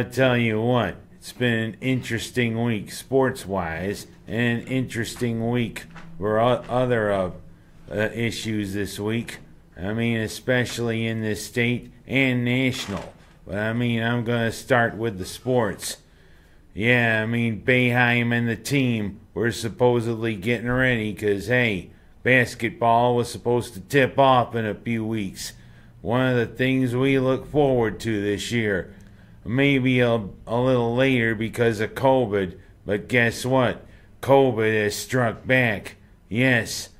I tell you what, it's been an interesting week sports wise, and an interesting week for other uh, uh, issues this week. I mean, especially in this state and national. But I mean, I'm going to start with the sports. Yeah, I mean, Boeheim and the team were supposedly getting ready because, hey, basketball was supposed to tip off in a few weeks. One of the things we look forward to this year. Maybe a, a little later because of COVID, but guess what? COVID has struck back. Yes,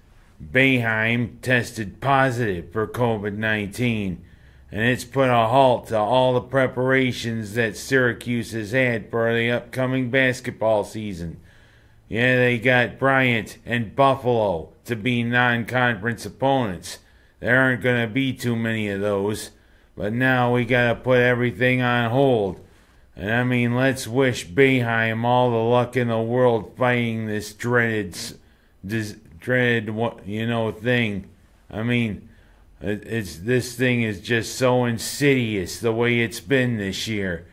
Boeheim tested positive for COVID 19, and it's put a halt to all the preparations that Syracuse has had for the upcoming basketball season. Yeah, they got Bryant and Buffalo to be non conference opponents. There aren't going to be too many of those, but now we got to put everything on hold. And I mean, let's wish Boeheim all the luck in the world fighting this dreaded, this dreaded, you know, thing. I mean, it's this thing is just so insidious the way it's been this year.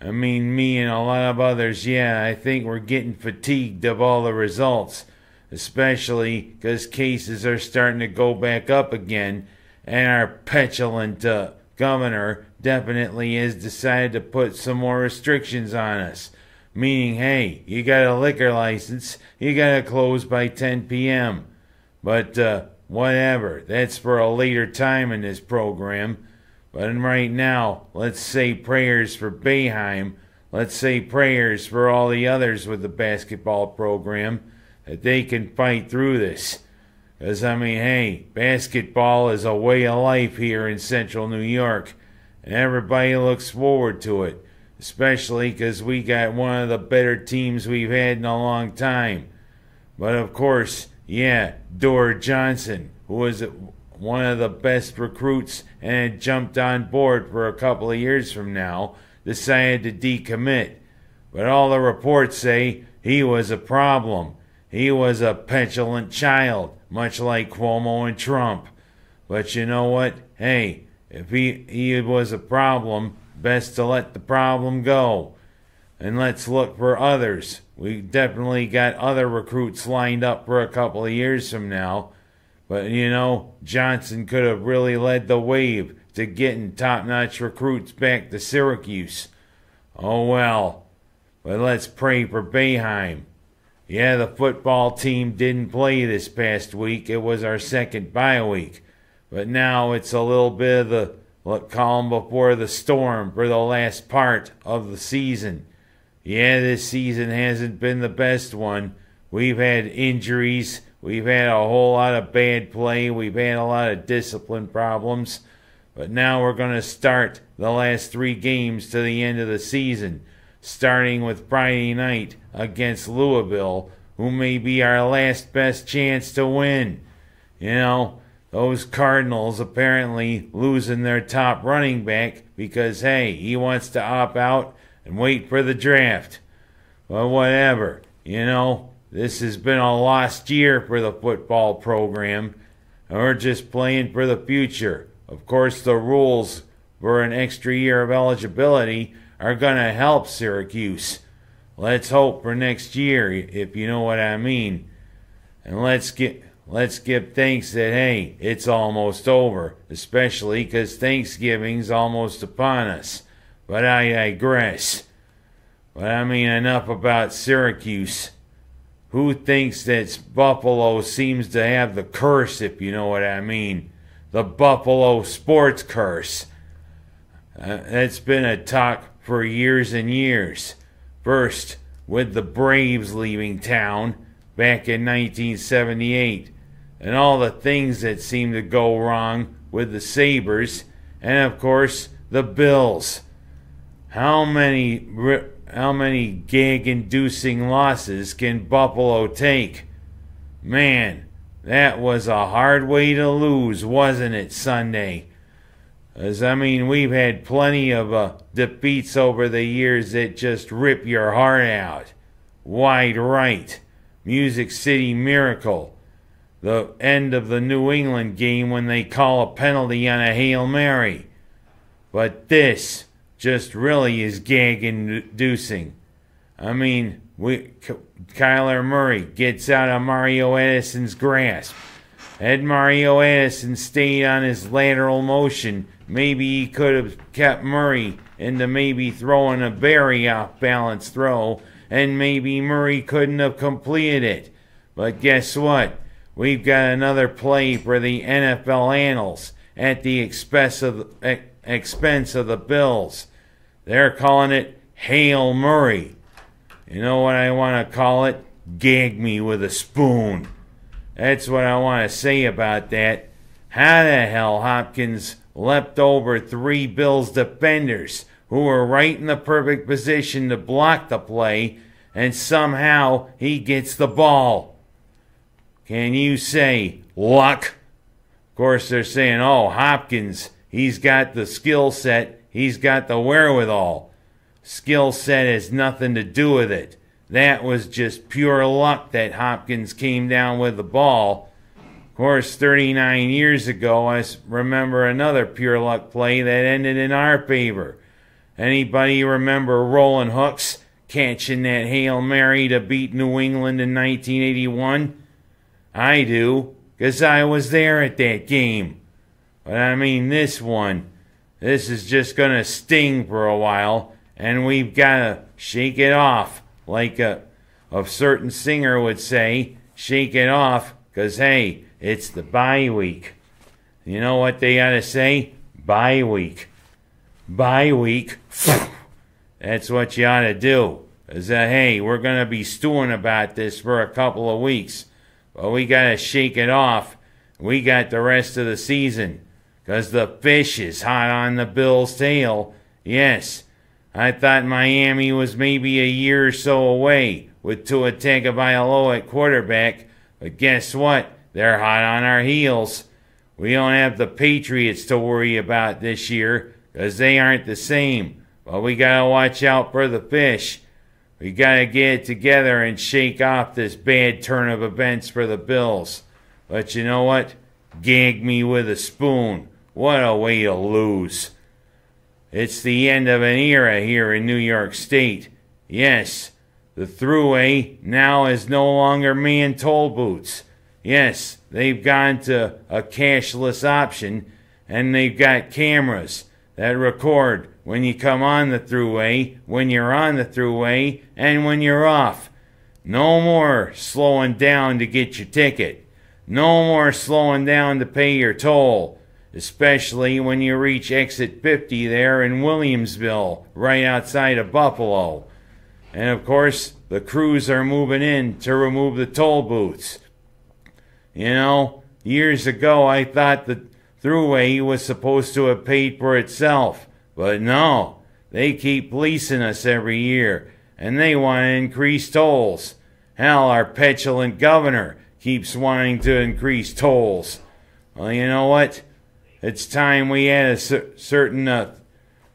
I mean, me and a lot of others, yeah, I think we're getting fatigued of all the results, especially because cases are starting to go back up again, and our petulant uh, governor definitely has decided to put some more restrictions on us. Meaning, hey, you got a liquor license, you gotta close by 10 p.m. But, uh, whatever, that's for a later time in this program. But right now, let's say prayers for Boeheim. Let's say prayers for all the others with the basketball program that they can fight through this. Because, I mean, hey, basketball is a way of life here in central New York, and everybody looks forward to it, especially because we got one of the better teams we've had in a long time. But of course, yeah, Dior Johnson, who was one of the best recruits and had jumped on board for a couple of years from now, decided to decommit. But all the reports say he was a problem. He was a petulant child, much like Cuomo and Trump. But you know what? Hey, if he, he was a problem, best to let the problem go and let's look for others. We definitely got other recruits lined up for a couple of years from now. But you know, Johnson could have really led the wave to getting top notch recruits back to Syracuse. Oh well. But let's pray for Boeheim. Yeah, the football team didn't play this past week. It was our second bye week. But now it's a little bit of the what calm before the storm for the last part of the season. Yeah, this season hasn't been the best one. We've had injuries. We've had a whole lot of bad play. We've had a lot of discipline problems. But now we're going to start the last three games to the end of the season, starting with Friday night against Louisville, who may be our last best chance to win. You know, those Cardinals apparently losing their top running back because, hey, he wants to opt out and wait for the draft. Well, whatever. You know, this has been a lost year for the football program, and we're just playing for the future. Of course, the rules for an extra year of eligibility are going to help Syracuse. Let's hope for next year, if you know what I mean. And let's get let's give thanks that hey, it's almost over, especially 'cause Thanksgiving's almost upon us. But I digress. But I mean enough about Syracuse. Who thinks that Buffalo seems to have the curse, if you know what I mean? The Buffalo sports curse. Uh, that's been a talk for years and years. First, with the Braves leaving town back in 1978, and all the things that seemed to go wrong with the Sabres, and of course, the Bills. How many how many gag-inducing losses can Buffalo take? Man, that was a hard way to lose, wasn't it, Sunday? As I mean, we've had plenty of uh, defeats over the years that just rip your heart out. Wide right, Music City Miracle, the end of the New England game when they call a penalty on a Hail Mary. But this, just really is gag inducing. I mean, we, Kyler Murray gets out of Mario Addison's grasp. Had Mario Edison stayed on his lateral motion, maybe he could have kept Murray into maybe throwing a very off balance throw, and maybe Murray couldn't have completed it. But guess what? We've got another play for the NFL annals at the expense of the, expense of the Bills. They're calling it Hail Murray. You know what I want to call it? Gag me with a spoon. That's what I want to say about that. How the hell Hopkins leapt over three Bills defenders who were right in the perfect position to block the play, and somehow he gets the ball? Can you say luck? Of course, they're saying, oh, Hopkins, he's got the skill set, he's got the wherewithal. Skill set has nothing to do with it. That was just pure luck that Hopkins came down with the ball. Of course, 39 years ago, I remember another pure luck play that ended in our favor. Anybody remember Roland Hooks catching that Hail Mary to beat New England in 1981? I do, 'cause I was there at that game. But I mean, this one, this is just gonna sting for a while and we've got to shake it off, like a, a certain singer would say, shake it off, because hey, it's the bye week. You know what they got to say? Bye week. Bye week. That's what you ought to do. Is that, hey, we're going to be stewing about this for a couple of weeks, but we got to shake it off. We got the rest of the season, because the fish is hot on the Bill's tail. Yes, I thought Miami was maybe a year or so away with Tua Tagovailoa at quarterback, but guess what? They're hot on our heels. We don't have the Patriots to worry about this year because they aren't the same. But we gotta watch out for the fish. We gotta get it together and shake off this bad turn of events for the Bills. But you know what? Gag me with a spoon. What a way to lose. It's the end of an era here in New York State. Yes, the thruway now is no longer man toll booths. Yes, they've gone to a cashless option and they've got cameras that record when you come on the thruway, when you're on the thruway, and when you're off. No more slowing down to get your ticket. No more slowing down to pay your toll especially when you reach exit 50 there in Williamsville, right outside of Buffalo. And of course, the crews are moving in to remove the toll booths. You know, years ago I thought the throughway was supposed to have paid for itself, but no, they keep policing us every year, and they want to increase tolls. Hell, our petulant governor keeps wanting to increase tolls. Well, you know what? It's time we had a certain uh,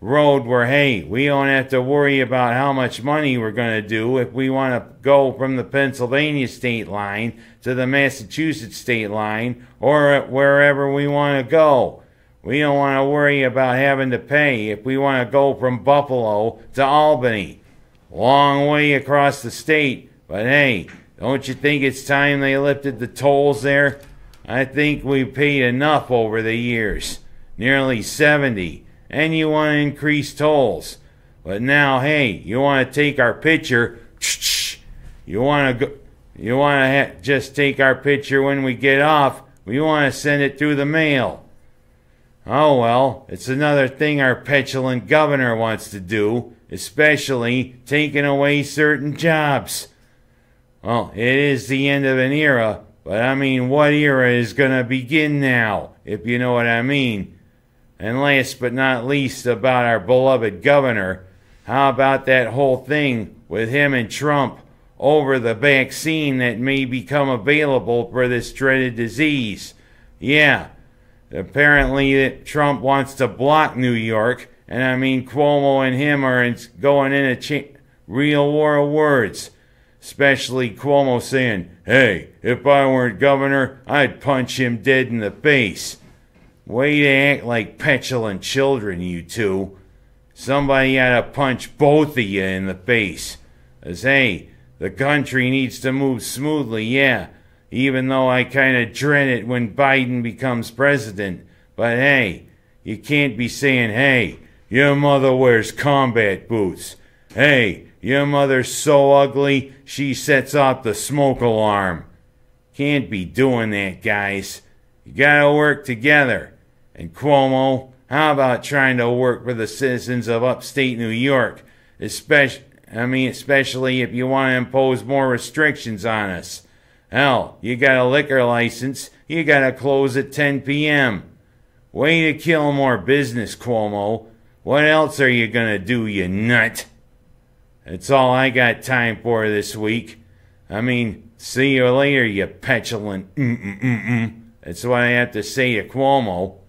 road where, hey, we don't have to worry about how much money we're going to do if we want to go from the Pennsylvania state line to the Massachusetts state line or wherever we want to go. We don't want to worry about having to pay if we want to go from Buffalo to Albany. Long way across the state, but hey, don't you think it's time they lifted the tolls there? I think we've paid enough over the years, nearly 70, and you want to increase tolls. But now, hey, you want to take our picture, you want to go, you want to ha- just take our picture when we get off, we want to send it through the mail. Oh well, it's another thing our petulant governor wants to do, especially taking away certain jobs. Well, it is the end of an era, but I mean, what era is going to begin now, if you know what I mean? And last but not least, about our beloved governor, how about that whole thing with him and Trump over the vaccine that may become available for this dreaded disease? Yeah, apparently Trump wants to block New York, and I mean, Cuomo and him are in, going in a cha- real war of words especially Cuomo saying, hey, if I weren't governor, I'd punch him dead in the face. Way to act like petulant children, you two. somebody ought to punch both of you in the face. As hey, the country needs to move smoothly, yeah, even though I kind of dread it when Biden becomes president. But hey, you can't be saying, hey, your mother wears combat boots. Hey, your mother's so ugly, she sets off the smoke alarm. Can't be doing that, guys. You gotta work together. And Cuomo, how about trying to work for the citizens of upstate New York? Especially, I mean, especially if you want to impose more restrictions on us. Hell, you got a liquor license, you gotta close at 10 p.m. Way to kill more business, Cuomo. What else are you gonna do, you nut? That's all I got time for this week. I mean, see you later, you petulant mm-mm-mm-mm. That's what I have to say to Cuomo.